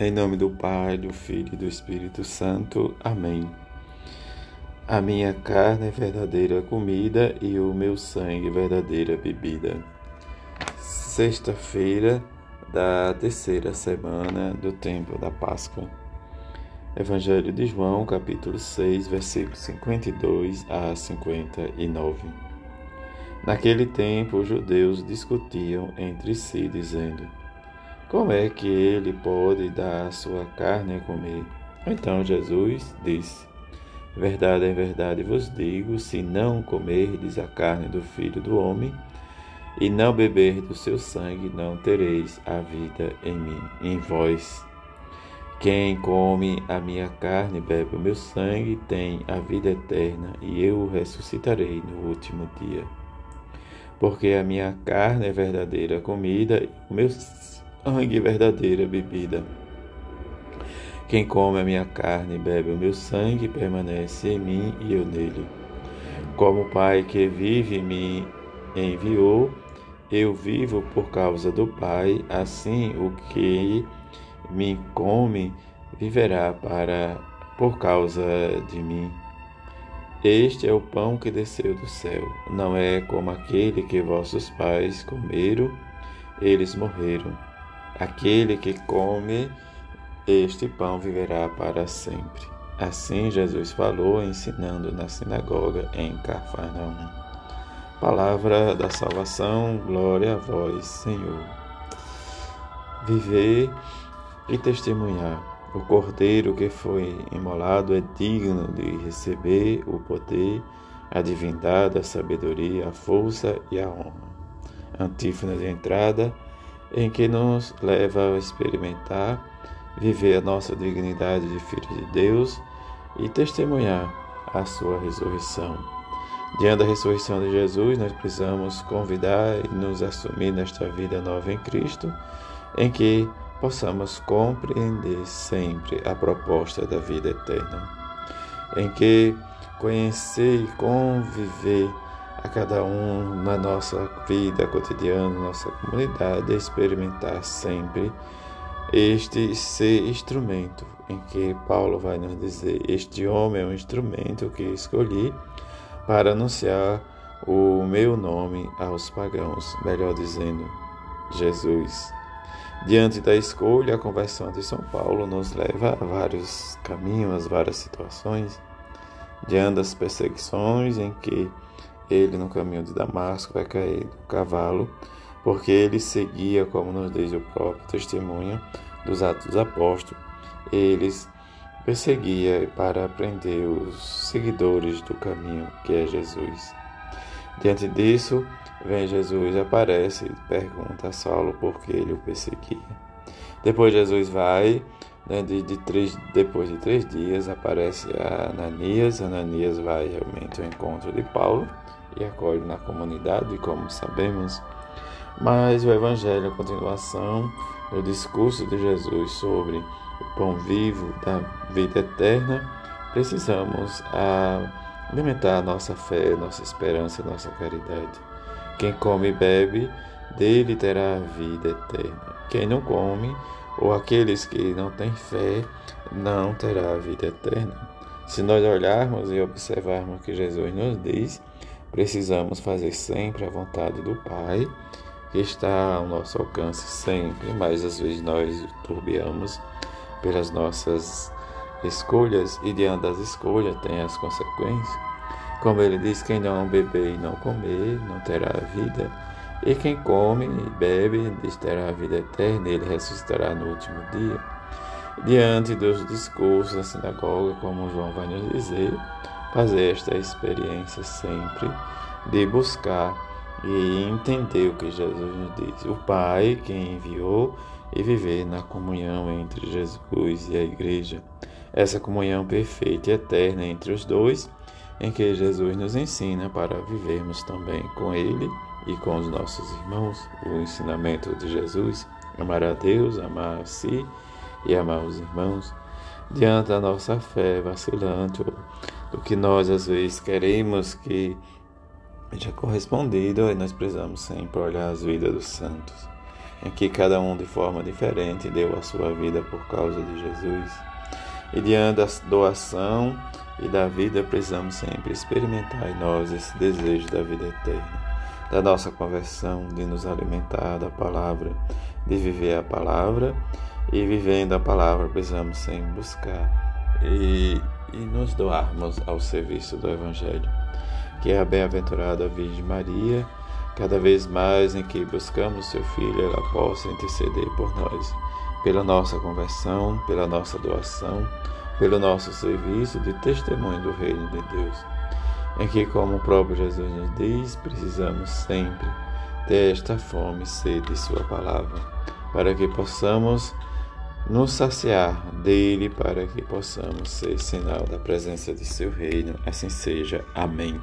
Em nome do Pai, do Filho e do Espírito Santo. Amém. A minha carne é verdadeira comida e o meu sangue verdadeira bebida. Sexta-feira da terceira semana do tempo da Páscoa. Evangelho de João, capítulo 6, versículos 52 a 59. Naquele tempo, os judeus discutiam entre si, dizendo: como é que ele pode dar a sua carne a comer? Então Jesus disse: Verdade em verdade vos digo: se não comerdes a carne do filho do homem e não beber do seu sangue, não tereis a vida em mim, em vós. Quem come a minha carne e bebe o meu sangue tem a vida eterna, e eu o ressuscitarei no último dia. Porque a minha carne é verdadeira comida, o meu sangue verdadeira bebida. Quem come a minha carne e bebe o meu sangue permanece em mim e eu nele. Como o Pai que vive me enviou, eu vivo por causa do Pai, assim o que me come viverá para por causa de mim. Este é o pão que desceu do céu, não é como aquele que vossos pais comeram, eles morreram. Aquele que come este pão viverá para sempre. Assim Jesus falou, ensinando na sinagoga em Cafarnaum. Palavra da salvação, glória a vós, Senhor. Viver e testemunhar. O cordeiro que foi imolado é digno de receber o poder, a divindade, a sabedoria, a força e a honra. Antífona de entrada em que nos leva a experimentar, viver a nossa dignidade de filhos de Deus e testemunhar a sua ressurreição. Diante da ressurreição de Jesus, nós precisamos convidar e nos assumir nesta vida nova em Cristo, em que possamos compreender sempre a proposta da vida eterna, em que conhecer e conviver a cada um na nossa vida cotidiana, nossa comunidade, a experimentar sempre este ser instrumento em que Paulo vai nos dizer: Este homem é um instrumento que escolhi para anunciar o meu nome aos pagãos, melhor dizendo, Jesus. Diante da escolha, a conversão de São Paulo nos leva a vários caminhos, várias situações, diante das perseguições em que ele no caminho de Damasco vai cair do cavalo, porque ele seguia, como nos diz o próprio testemunho dos Atos dos Apóstolos, eles perseguia para prender os seguidores do caminho que é Jesus. Diante disso, vem Jesus, aparece e pergunta a Saulo por que ele o perseguia. Depois Jesus vai, né, de, de três, depois de três dias, aparece Ananias. Ananias vai realmente ao encontro de Paulo e acolhe na comunidade, como sabemos. Mas o Evangelho, a continuação, o discurso de Jesus sobre o pão vivo da vida eterna, precisamos alimentar nossa fé, nossa esperança, nossa caridade. Quem come e bebe, dele terá a vida eterna. Quem não come, ou aqueles que não têm fé, não terá a vida eterna. Se nós olharmos e observarmos o que Jesus nos diz, Precisamos fazer sempre a vontade do Pai, que está ao nosso alcance sempre, mas às vezes nós turbiamos pelas nossas escolhas e diante das escolhas tem as consequências. Como ele diz, quem não beber e não comer não terá vida, e quem come e bebe terá a vida eterna, ele ressuscitará no último dia. Diante dos discursos da sinagoga, como João vai nos dizer, fazer esta experiência sempre de buscar e entender o que Jesus nos diz. O Pai, quem enviou, e viver na comunhão entre Jesus e a Igreja. Essa comunhão perfeita e eterna entre os dois, em que Jesus nos ensina para vivermos também com Ele e com os nossos irmãos. O ensinamento de Jesus: amar a Deus, amar a si e amar os irmãos. Diante da nossa fé vacilante, do que nós às vezes queremos que seja correspondido, e nós precisamos sempre olhar as vidas dos santos. em que cada um de forma diferente deu a sua vida por causa de Jesus. E diante da doação e da vida, precisamos sempre experimentar em nós esse desejo da vida eterna, da nossa conversão, de nos alimentar da palavra, de viver a palavra e vivendo a palavra, precisamos sempre buscar e, e nos doarmos ao serviço do Evangelho. Que é a bem-aventurada Virgem Maria cada vez mais em que buscamos seu Filho, ela possa interceder por nós, pela nossa conversão, pela nossa doação, pelo nosso serviço de testemunho do Reino de Deus, em que, como o próprio Jesus nos diz, precisamos sempre ter esta fome e sede de Sua palavra, para que possamos nos saciar dele, para que possamos ser sinal da presença de Seu Reino. Assim seja. Amém.